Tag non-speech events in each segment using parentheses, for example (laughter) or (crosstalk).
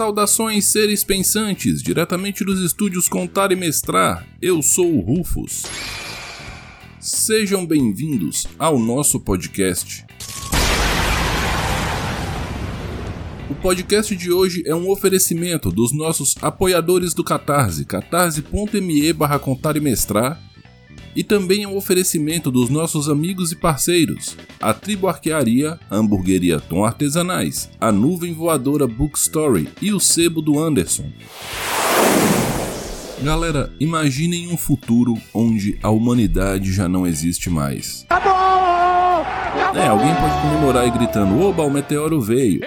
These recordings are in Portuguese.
Saudações, seres pensantes, diretamente dos estúdios Contar e Mestrar. Eu sou o Rufus. Sejam bem-vindos ao nosso podcast. O podcast de hoje é um oferecimento dos nossos apoiadores do Catarse, catarse.me barra contar e mestrar, e também é um oferecimento dos nossos amigos e parceiros, a Tribo Arquearia, a Hamburgueria Tom Artesanais, a Nuvem Voadora Bookstory e o Sebo do Anderson. Galera, imaginem um futuro onde a humanidade já não existe mais. É, alguém pode comemorar e gritando: Oba, o meteoro veio!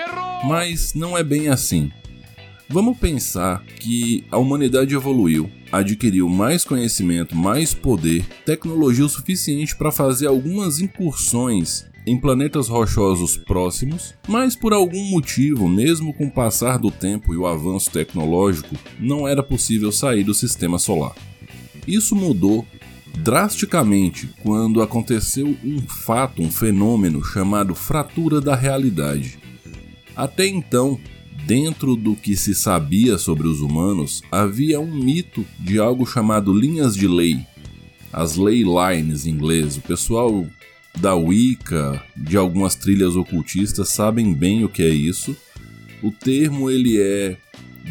Mas não é bem assim. Vamos pensar que a humanidade evoluiu, adquiriu mais conhecimento, mais poder, tecnologia o suficiente para fazer algumas incursões em planetas rochosos próximos, mas por algum motivo, mesmo com o passar do tempo e o avanço tecnológico, não era possível sair do sistema solar. Isso mudou drasticamente quando aconteceu um fato, um fenômeno chamado fratura da realidade. Até então, dentro do que se sabia sobre os humanos, havia um mito de algo chamado linhas de lei, as ley lines em inglês. O pessoal da Wicca, de algumas trilhas ocultistas sabem bem o que é isso. O termo ele é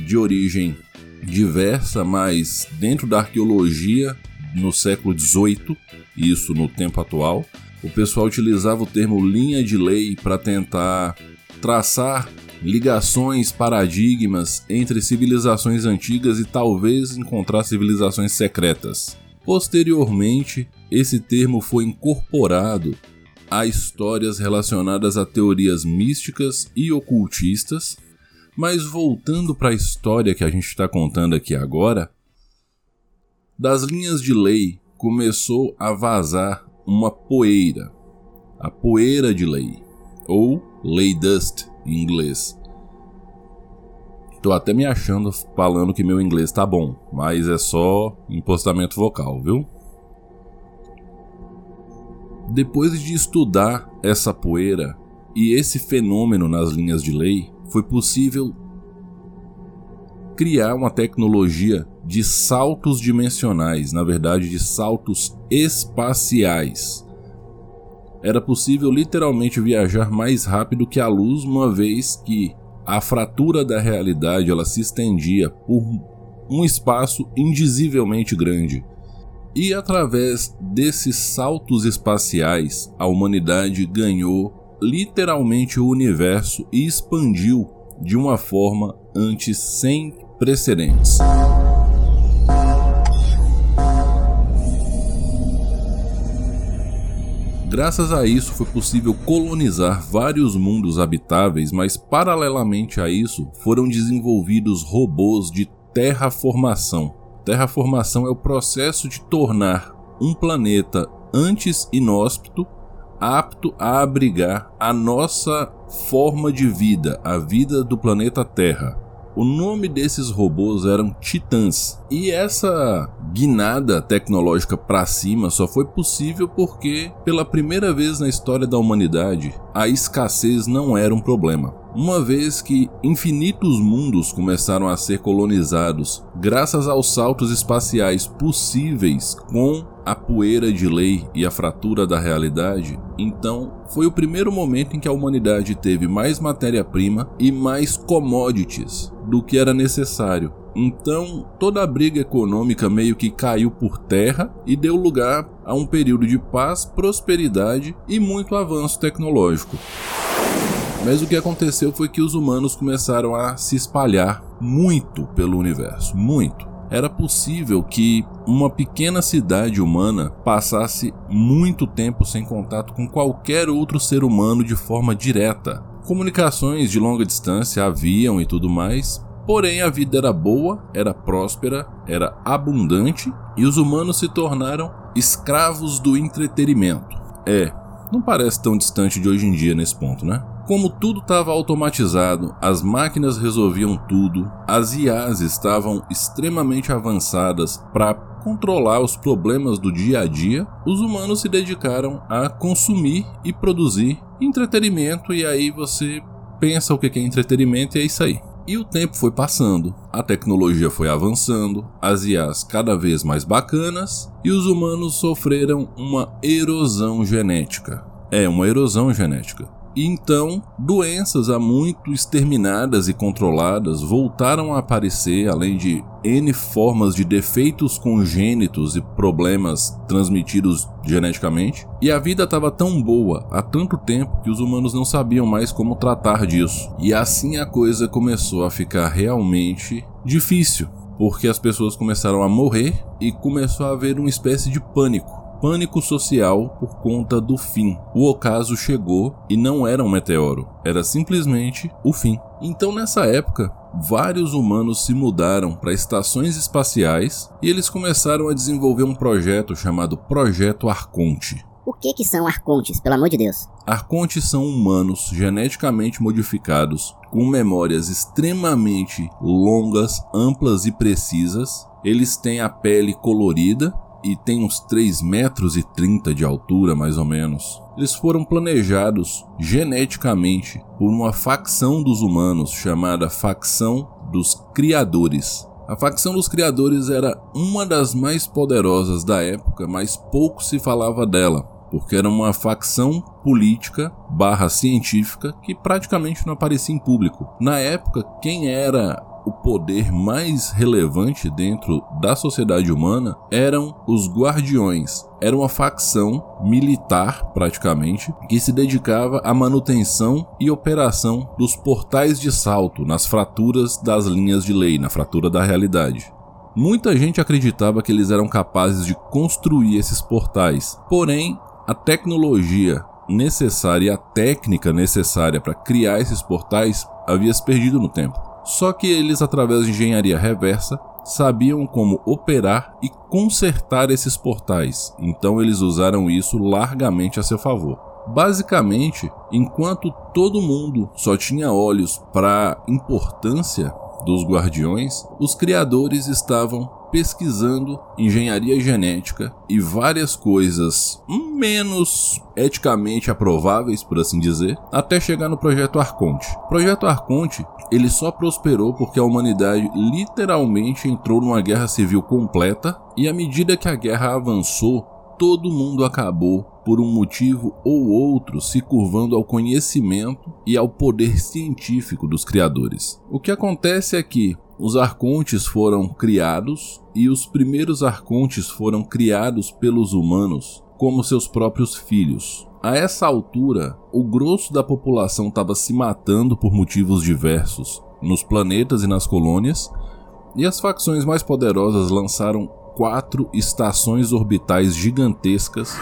de origem diversa, mas dentro da arqueologia no século XVIII, isso no tempo atual, o pessoal utilizava o termo linha de lei para tentar traçar ligações, paradigmas entre civilizações antigas e talvez encontrar civilizações secretas. Posteriormente, esse termo foi incorporado a histórias relacionadas a teorias místicas e ocultistas, mas voltando para a história que a gente está contando aqui agora, das linhas de lei começou a vazar uma poeira, a poeira de lei, ou ley dust em inglês. Tô até me achando falando que meu inglês tá bom, mas é só impostamento vocal, viu? Depois de estudar essa poeira e esse fenômeno nas linhas de lei, foi possível criar uma tecnologia de saltos dimensionais, na verdade, de saltos espaciais era possível literalmente viajar mais rápido que a luz, uma vez que a fratura da realidade ela se estendia por um espaço indizivelmente grande. E através desses saltos espaciais, a humanidade ganhou literalmente o universo e expandiu de uma forma antes sem precedentes. Graças a isso foi possível colonizar vários mundos habitáveis, mas paralelamente a isso foram desenvolvidos robôs de terraformação. Terraformação é o processo de tornar um planeta antes inóspito apto a abrigar a nossa forma de vida, a vida do planeta Terra. O nome desses robôs eram Titãs. E essa guinada tecnológica para cima só foi possível porque, pela primeira vez na história da humanidade, a escassez não era um problema. Uma vez que infinitos mundos começaram a ser colonizados graças aos saltos espaciais possíveis com a poeira de lei e a fratura da realidade, então foi o primeiro momento em que a humanidade teve mais matéria-prima e mais commodities do que era necessário. Então, toda a briga econômica meio que caiu por terra e deu lugar a um período de paz, prosperidade e muito avanço tecnológico. Mas o que aconteceu foi que os humanos começaram a se espalhar muito pelo universo, muito era possível que uma pequena cidade humana passasse muito tempo sem contato com qualquer outro ser humano de forma direta. Comunicações de longa distância haviam e tudo mais, porém a vida era boa, era próspera, era abundante e os humanos se tornaram escravos do entretenimento. É, não parece tão distante de hoje em dia nesse ponto, né? Como tudo estava automatizado, as máquinas resolviam tudo, as IAs estavam extremamente avançadas para controlar os problemas do dia a dia, os humanos se dedicaram a consumir e produzir entretenimento, e aí você pensa o que é entretenimento e é isso aí. E o tempo foi passando, a tecnologia foi avançando, as IAs cada vez mais bacanas e os humanos sofreram uma erosão genética. É, uma erosão genética. E então, doenças há muito exterminadas e controladas voltaram a aparecer, além de N formas de defeitos congênitos e problemas transmitidos geneticamente. E a vida estava tão boa há tanto tempo que os humanos não sabiam mais como tratar disso. E assim a coisa começou a ficar realmente difícil, porque as pessoas começaram a morrer e começou a haver uma espécie de pânico pânico social por conta do fim. O ocaso chegou e não era um meteoro, era simplesmente o fim. Então, nessa época, vários humanos se mudaram para estações espaciais e eles começaram a desenvolver um projeto chamado Projeto Arconte. O que, que são arcontes, pelo amor de Deus? Arcontes são humanos geneticamente modificados, com memórias extremamente longas, amplas e precisas. Eles têm a pele colorida e tem uns 3 metros e 30 de altura, mais ou menos. Eles foram planejados geneticamente por uma facção dos humanos chamada Facção dos Criadores. A facção dos criadores era uma das mais poderosas da época, mas pouco se falava dela, porque era uma facção política barra científica que praticamente não aparecia em público. Na época, quem era o poder mais relevante dentro da sociedade humana eram os Guardiões. Era uma facção militar, praticamente, que se dedicava à manutenção e operação dos portais de salto nas fraturas das linhas de lei, na fratura da realidade. Muita gente acreditava que eles eram capazes de construir esses portais, porém, a tecnologia necessária e a técnica necessária para criar esses portais havia se perdido no tempo. Só que eles, através de engenharia reversa, sabiam como operar e consertar esses portais, então eles usaram isso largamente a seu favor. Basicamente, enquanto todo mundo só tinha olhos para importância dos guardiões, os criadores estavam pesquisando engenharia genética e várias coisas menos eticamente aprováveis, por assim dizer, até chegar no projeto Arconte. O projeto Arconte, ele só prosperou porque a humanidade literalmente entrou numa guerra civil completa e à medida que a guerra avançou, todo mundo acabou por um motivo ou outro se curvando ao conhecimento e ao poder científico dos criadores. O que acontece é que os arcontes foram criados e os primeiros arcontes foram criados pelos humanos como seus próprios filhos. A essa altura, o grosso da população estava se matando por motivos diversos nos planetas e nas colônias, e as facções mais poderosas lançaram quatro estações orbitais gigantescas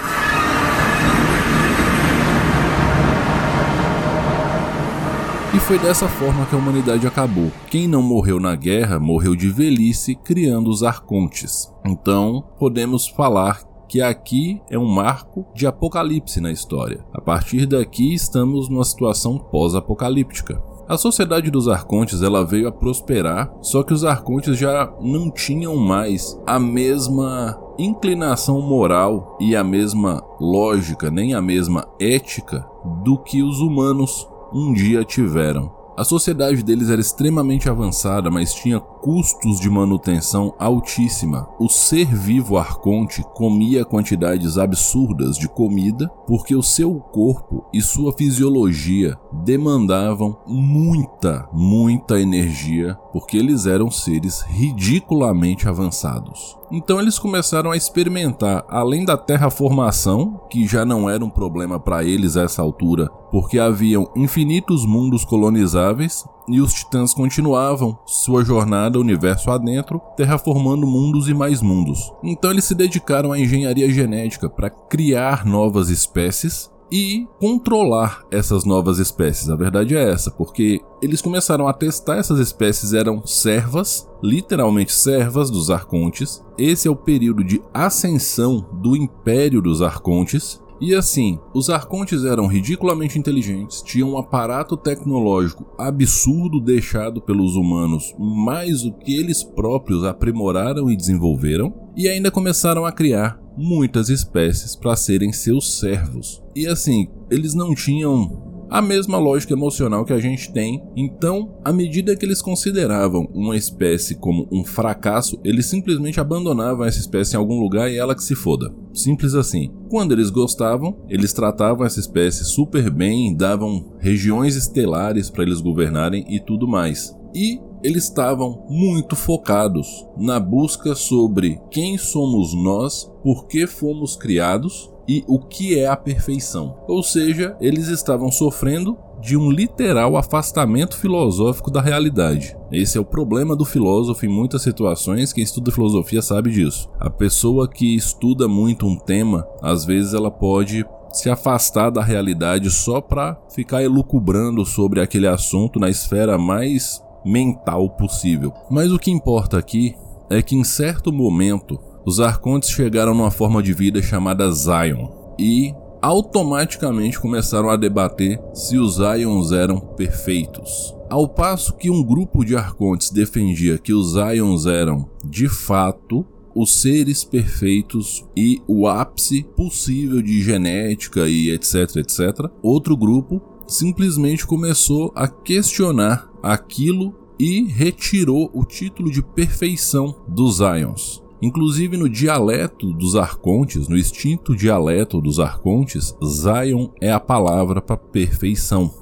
E foi dessa forma que a humanidade acabou. Quem não morreu na guerra morreu de velhice criando os arcontes. Então, podemos falar que aqui é um marco de apocalipse na história. A partir daqui estamos numa situação pós-apocalíptica. A sociedade dos arcontes ela veio a prosperar, só que os arcontes já não tinham mais a mesma inclinação moral e a mesma lógica, nem a mesma ética do que os humanos um dia tiveram. A sociedade deles era extremamente avançada, mas tinha custos de manutenção altíssima. O ser vivo Arconte comia quantidades absurdas de comida porque o seu corpo e sua fisiologia demandavam muita, muita energia porque eles eram seres ridiculamente avançados. Então eles começaram a experimentar, além da terraformação, que já não era um problema para eles a essa altura, porque haviam infinitos mundos colonizáveis e os titãs continuavam sua jornada universo adentro, terraformando mundos e mais mundos. Então eles se dedicaram à engenharia genética para criar novas espécies e controlar essas novas espécies. A verdade é essa, porque eles começaram a testar essas espécies eram servas, literalmente servas dos arcontes. Esse é o período de ascensão do império dos arcontes. E assim, os arcontes eram ridiculamente inteligentes, tinham um aparato tecnológico absurdo deixado pelos humanos, mais o que eles próprios aprimoraram e desenvolveram, e ainda começaram a criar muitas espécies para serem seus servos. E assim, eles não tinham a mesma lógica emocional que a gente tem. Então, à medida que eles consideravam uma espécie como um fracasso, eles simplesmente abandonavam essa espécie em algum lugar e ela que se foda. Simples assim. Quando eles gostavam, eles tratavam essa espécie super bem, davam regiões estelares para eles governarem e tudo mais. E eles estavam muito focados na busca sobre quem somos nós, por que fomos criados e o que é a perfeição. Ou seja, eles estavam sofrendo de um literal afastamento filosófico da realidade. Esse é o problema do filósofo em muitas situações. Quem estuda filosofia sabe disso. A pessoa que estuda muito um tema, às vezes ela pode se afastar da realidade só para ficar elucubrando sobre aquele assunto na esfera mais mental possível. Mas o que importa aqui é que em certo momento os arcontes chegaram numa forma de vida chamada Zion e automaticamente começaram a debater se os Zions eram perfeitos. Ao passo que um grupo de arcontes defendia que os Zions eram, de fato, os seres perfeitos e o ápice possível de genética e etc, etc. Outro grupo simplesmente começou a questionar aquilo e retirou o título de perfeição dos Zions. Inclusive no dialeto dos arcontes, no extinto dialeto dos arcontes, Zion é a palavra para perfeição.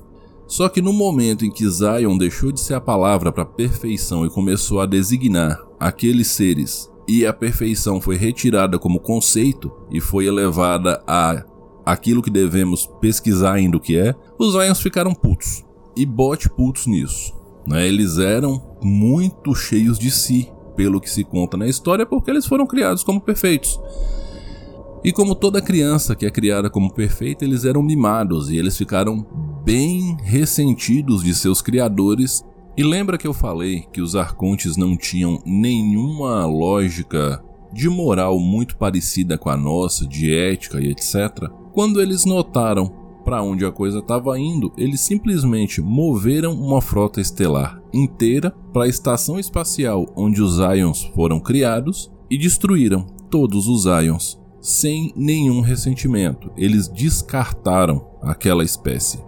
Só que no momento em que Zion deixou de ser a palavra para perfeição e começou a designar aqueles seres e a perfeição foi retirada como conceito e foi elevada a aquilo que devemos pesquisar ainda o que é, os Zions ficaram putos. E bote putos nisso. Né? Eles eram muito cheios de si, pelo que se conta na história, porque eles foram criados como perfeitos. E como toda criança que é criada como perfeita, eles eram mimados e eles ficaram bem ressentidos de seus criadores. E lembra que eu falei que os arcontes não tinham nenhuma lógica de moral muito parecida com a nossa, de ética e etc. Quando eles notaram para onde a coisa estava indo, eles simplesmente moveram uma frota estelar inteira para a estação espacial onde os Ions foram criados e destruíram todos os Ions sem nenhum ressentimento. Eles descartaram aquela espécie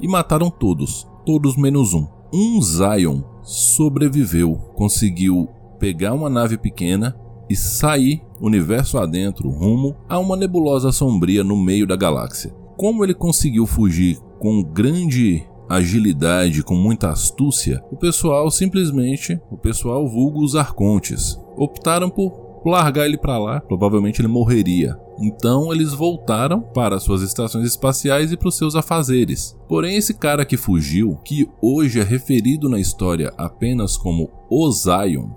e mataram todos, todos menos um. Um Zion sobreviveu, conseguiu pegar uma nave pequena e sair universo adentro rumo a uma nebulosa sombria no meio da galáxia. Como ele conseguiu fugir com grande agilidade, com muita astúcia, o pessoal simplesmente, o pessoal vulgo os arcontes, optaram por largar ele para lá, provavelmente ele morreria. Então eles voltaram para suas estações espaciais e para os seus afazeres. Porém, esse cara que fugiu, que hoje é referido na história apenas como Ozion,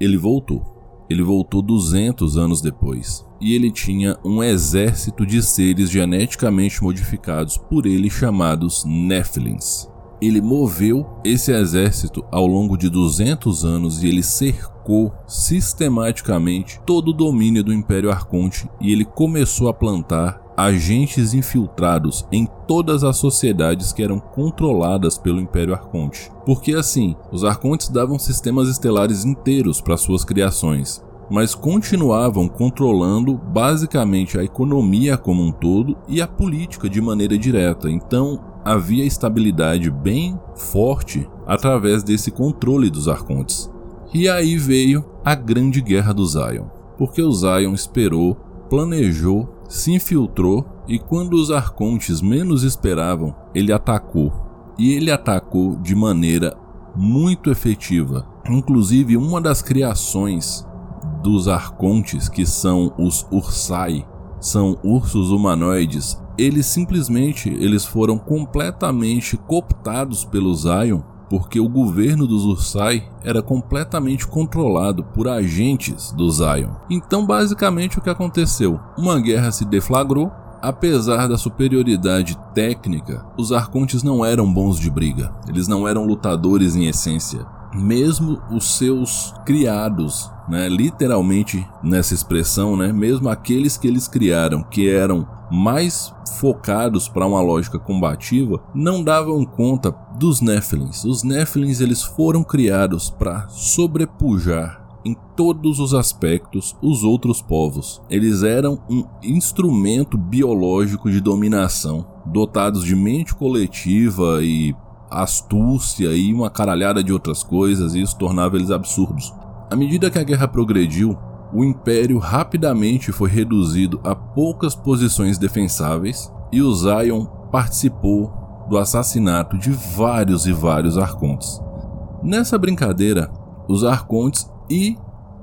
ele voltou. Ele voltou 200 anos depois, e ele tinha um exército de seres geneticamente modificados por ele chamados Nephilims. Ele moveu esse exército ao longo de 200 anos e ele cercou sistematicamente todo o domínio do Império Arconte e ele começou a plantar agentes infiltrados em todas as sociedades que eram controladas pelo Império Arconte. Porque assim, os Arcontes davam sistemas estelares inteiros para suas criações, mas continuavam controlando basicamente a economia como um todo e a política de maneira direta. Então, havia estabilidade bem forte através desse controle dos arcontes. E aí veio a grande guerra do Zion, porque o Zion esperou, planejou se infiltrou e quando os arcontes menos esperavam, ele atacou. E ele atacou de maneira muito efetiva. Inclusive, uma das criações dos arcontes, que são os ursai, são ursos humanoides, eles simplesmente eles foram completamente cooptados pelo Zion porque o governo dos Ursai era completamente controlado por agentes do Zion. Então, basicamente, o que aconteceu? Uma guerra se deflagrou. Apesar da superioridade técnica, os arcontes não eram bons de briga. Eles não eram lutadores em essência. Mesmo os seus criados, né, literalmente nessa expressão, né, mesmo aqueles que eles criaram, que eram mais focados para uma lógica combativa, não davam conta dos Nephilims. Os Nephilims eles foram criados para sobrepujar em todos os aspectos os outros povos. Eles eram um instrumento biológico de dominação, dotados de mente coletiva e astúcia e uma caralhada de outras coisas, e isso tornava eles absurdos. À medida que a guerra progrediu, o império rapidamente foi reduzido a poucas posições defensáveis e o Zion participou do assassinato de vários e vários arcontes. Nessa brincadeira, os arcontes e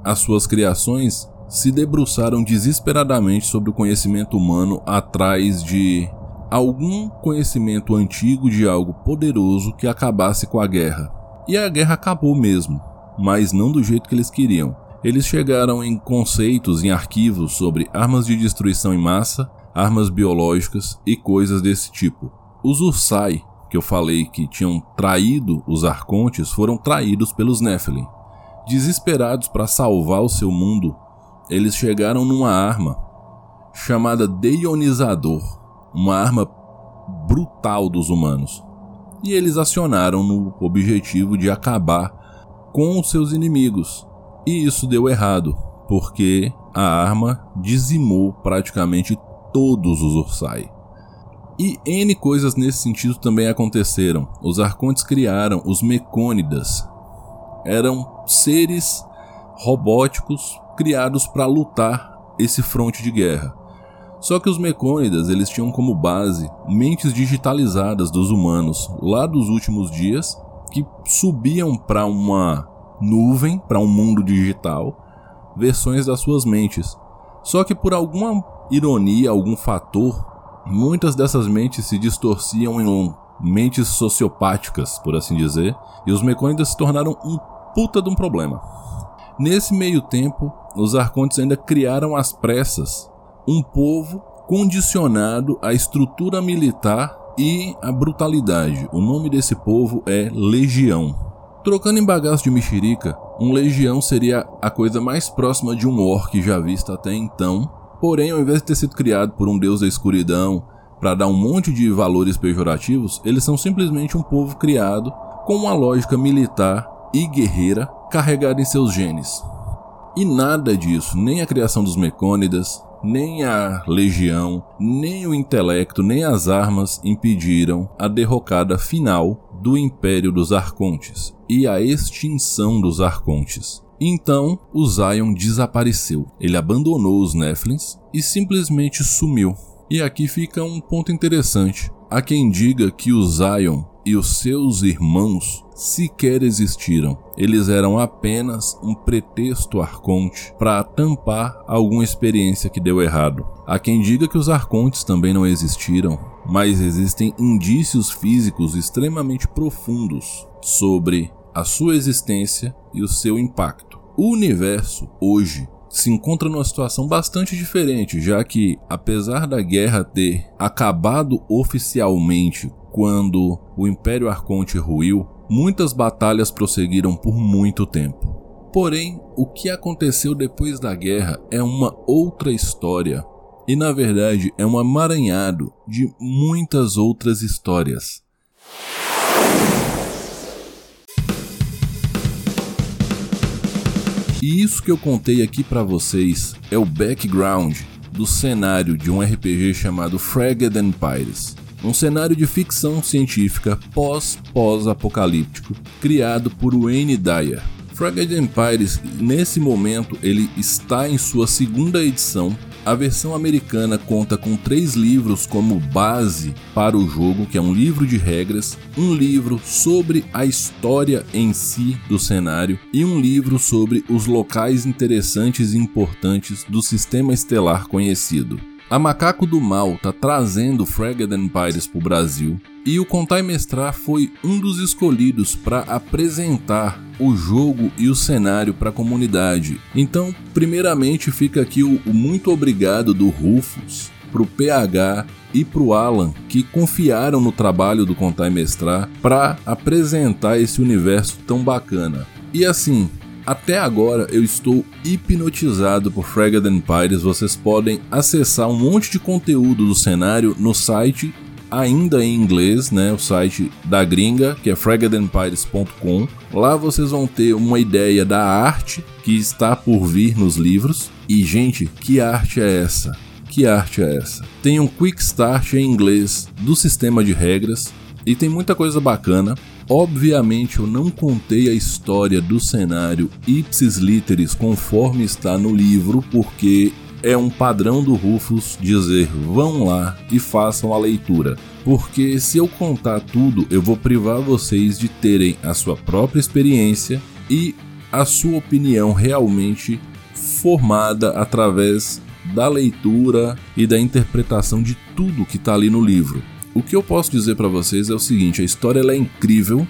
as suas criações se debruçaram desesperadamente sobre o conhecimento humano atrás de algum conhecimento antigo de algo poderoso que acabasse com a guerra. E a guerra acabou mesmo, mas não do jeito que eles queriam. Eles chegaram em conceitos em arquivos sobre armas de destruição em massa, armas biológicas e coisas desse tipo. Os Ursai, que eu falei que tinham traído os arcontes, foram traídos pelos Nephilim. Desesperados para salvar o seu mundo, eles chegaram numa arma chamada Deionizador, uma arma brutal dos humanos. E eles acionaram no objetivo de acabar com os seus inimigos. E isso deu errado, porque a arma dizimou praticamente todos os Ursai. E N coisas nesse sentido também aconteceram. Os Arcontes criaram os Mecônidas. Eram seres robóticos criados para lutar esse fronte de guerra. Só que os Mecônidas eles tinham como base mentes digitalizadas dos humanos lá dos últimos dias que subiam para uma nuvem, para um mundo digital, versões das suas mentes. Só que por alguma ironia, algum fator, muitas dessas mentes se distorciam em mentes sociopáticas, por assim dizer, e os Mecônidas se tornaram um puta de um problema. Nesse meio tempo, os Arcontes ainda criaram às pressas um povo condicionado à estrutura militar e à brutalidade. O nome desse povo é Legião. Trocando em bagaço de mexerica, um legião seria a coisa mais próxima de um orc já vista até então, Porém, ao invés de ter sido criado por um deus da escuridão para dar um monte de valores pejorativos, eles são simplesmente um povo criado com uma lógica militar e guerreira carregada em seus genes. E nada disso, nem a criação dos Mecônidas, nem a legião, nem o intelecto, nem as armas impediram a derrocada final do Império dos Arcontes e a extinção dos Arcontes. Então, o Zion desapareceu. Ele abandonou os Nephilims e simplesmente sumiu. E aqui fica um ponto interessante. Há quem diga que o Zion e os seus irmãos sequer existiram. Eles eram apenas um pretexto arconte para tampar alguma experiência que deu errado. Há quem diga que os arcontes também não existiram, mas existem indícios físicos extremamente profundos sobre a sua existência e o seu impacto. O universo, hoje, se encontra numa situação bastante diferente, já que, apesar da guerra ter acabado oficialmente quando o Império Arconte ruiu, muitas batalhas prosseguiram por muito tempo. Porém, o que aconteceu depois da guerra é uma outra história, e na verdade é um amaranhado de muitas outras histórias. E isso que eu contei aqui para vocês é o background do cenário de um RPG chamado Fragged Empires. Um cenário de ficção científica pós-pós-apocalíptico, criado por Wayne Dyer. Fragged Empires, nesse momento, ele está em sua segunda edição a versão americana conta com três livros como base para o jogo, que é um livro de regras, um livro sobre a história em si do cenário e um livro sobre os locais interessantes e importantes do sistema estelar conhecido. A Macaco do Mal está trazendo Fragged Empires para o Brasil e o Contar e Mestrar foi um dos escolhidos para apresentar o jogo e o cenário para a comunidade. Então, primeiramente fica aqui o, o muito obrigado do Rufus pro PH e pro Alan que confiaram no trabalho do Contar e Mestrar para apresentar esse universo tão bacana. E assim, até agora eu estou hipnotizado por Fragged Empires. Vocês podem acessar um monte de conteúdo do cenário no site ainda em inglês, né? O site da gringa, que é fraggedempires.com. Lá vocês vão ter uma ideia da arte que está por vir nos livros. E, gente, que arte é essa? Que arte é essa? Tem um quick start em inglês do sistema de regras e tem muita coisa bacana. Obviamente eu não contei a história do cenário ipsis literis conforme está no livro, porque é um padrão do Rufus dizer vão lá e façam a leitura. Porque se eu contar tudo, eu vou privar vocês de terem a sua própria experiência e a sua opinião realmente formada através da leitura e da interpretação de tudo que está ali no livro. O que eu posso dizer para vocês é o seguinte: a história é incrível,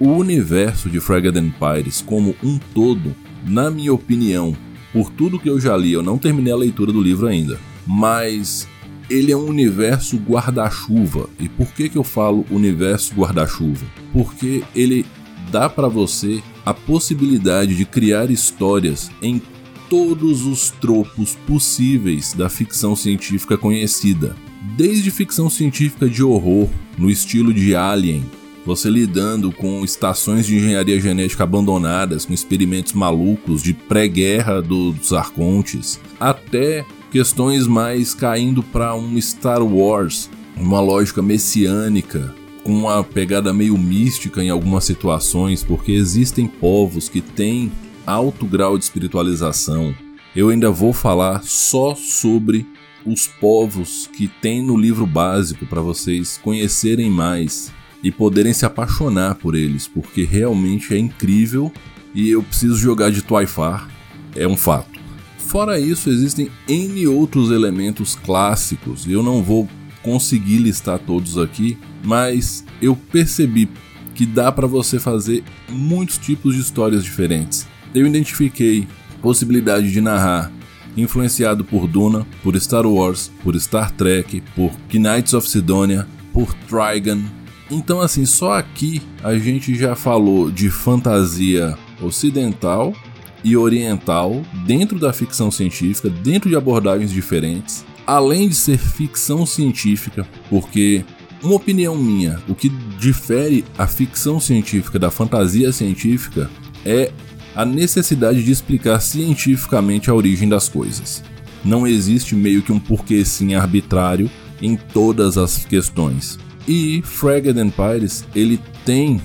o universo de Fragged Empires como um todo, na minha opinião, por tudo que eu já li, eu não terminei a leitura do livro ainda, mas ele é um universo guarda-chuva. E por que que eu falo universo guarda-chuva? Porque ele dá para você a possibilidade de criar histórias em todos os tropos possíveis da ficção científica conhecida. Desde ficção científica de horror, no estilo de Alien, você lidando com estações de engenharia genética abandonadas, com experimentos malucos de pré-guerra dos arcontes, até questões mais caindo para um Star Wars, uma lógica messiânica, com uma pegada meio mística em algumas situações, porque existem povos que têm alto grau de espiritualização. Eu ainda vou falar só sobre os povos que tem no livro básico para vocês conhecerem mais e poderem se apaixonar por eles, porque realmente é incrível e eu preciso jogar de Twyfar, é um fato. Fora isso, existem N outros elementos clássicos, eu não vou conseguir listar todos aqui, mas eu percebi que dá para você fazer muitos tipos de histórias diferentes. Eu identifiquei possibilidade de narrar influenciado por Duna, por Star Wars, por Star Trek, por Knights of Sidonia, por Trigon. Então, assim, só aqui a gente já falou de fantasia ocidental e oriental dentro da ficção científica, dentro de abordagens diferentes, além de ser ficção científica, porque uma opinião minha, o que difere a ficção científica da fantasia científica é a necessidade de explicar cientificamente a origem das coisas. Não existe meio que um porquê sim arbitrário em todas as questões. E Fragged Empires, ele tem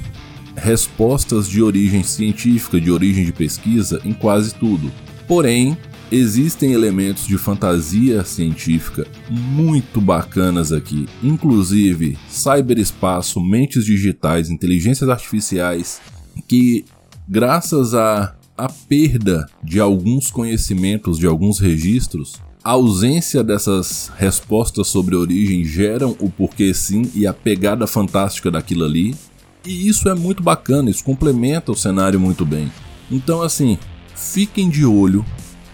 respostas de origem científica, de origem de pesquisa em quase tudo. Porém, existem elementos de fantasia científica muito bacanas aqui, inclusive cyberespaço, mentes digitais, inteligências artificiais, que graças à, à perda de alguns conhecimentos, de alguns registros, a ausência dessas respostas sobre origem geram o porquê sim e a pegada fantástica daquilo ali. E isso é muito bacana, isso complementa o cenário muito bem. Então, assim, fiquem de olho,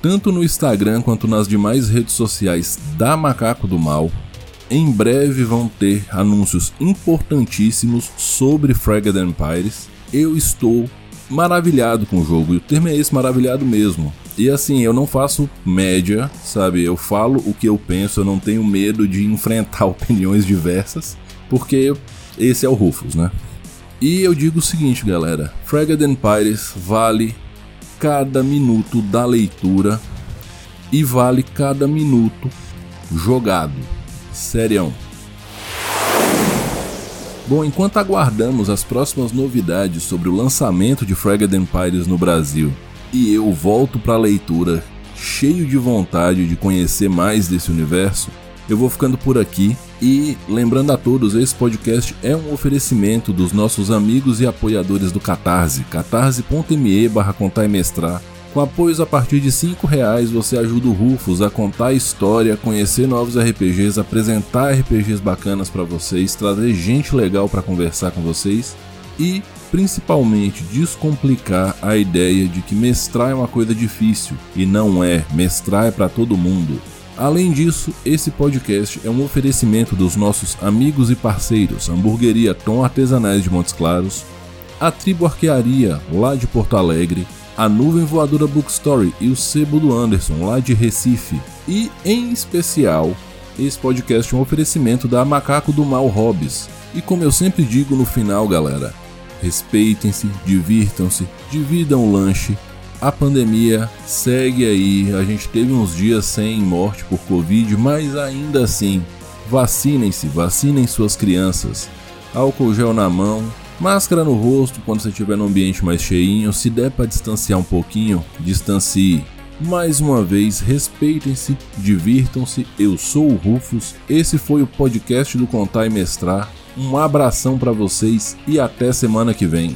tanto no Instagram quanto nas demais redes sociais da Macaco do Mal. Em breve vão ter anúncios importantíssimos sobre Fragged Empires. Eu estou maravilhado com o jogo. E o termo é esse, maravilhado mesmo. E assim, eu não faço média, sabe? Eu falo o que eu penso, eu não tenho medo de enfrentar (laughs) opiniões diversas, porque esse é o Rufus, né? E eu digo o seguinte, galera: Fragged Empires vale cada minuto da leitura e vale cada minuto jogado. Serião. Bom, enquanto aguardamos as próximas novidades sobre o lançamento de Fragged Empires no Brasil e eu volto para a leitura cheio de vontade de conhecer mais desse universo, eu vou ficando por aqui e lembrando a todos, esse podcast é um oferecimento dos nossos amigos e apoiadores do Catarse, catarse.me barra contar e mestrar com apoios a partir de R$ reais você ajuda o Rufus a contar a história, conhecer novos RPGs, apresentar RPGs bacanas para vocês, trazer gente legal para conversar com vocês e principalmente descomplicar a ideia de que mestrar é uma coisa difícil e não é, mestrar é para todo mundo. Além disso, esse podcast é um oferecimento dos nossos amigos e parceiros Hamburgueria Tom Artesanais de Montes Claros, a Tribo Arquearia lá de Porto Alegre, a Nuvem Voadora Bookstory e o Sebo do Anderson, lá de Recife, e em especial Esse podcast é um oferecimento da Macaco do Mal Hobbies. E como eu sempre digo no final, galera, respeitem-se, divirtam-se, dividam o lanche. A pandemia segue aí, a gente teve uns dias sem morte por Covid, mas ainda assim, vacinem-se, vacinem suas crianças. Álcool gel na mão, máscara no rosto quando você estiver num ambiente mais cheinho, se der para distanciar um pouquinho, distancie. Mais uma vez, respeitem-se, divirtam-se. Eu sou o Rufus. Esse foi o podcast do Contar e Mestrar. Um abração para vocês e até semana que vem.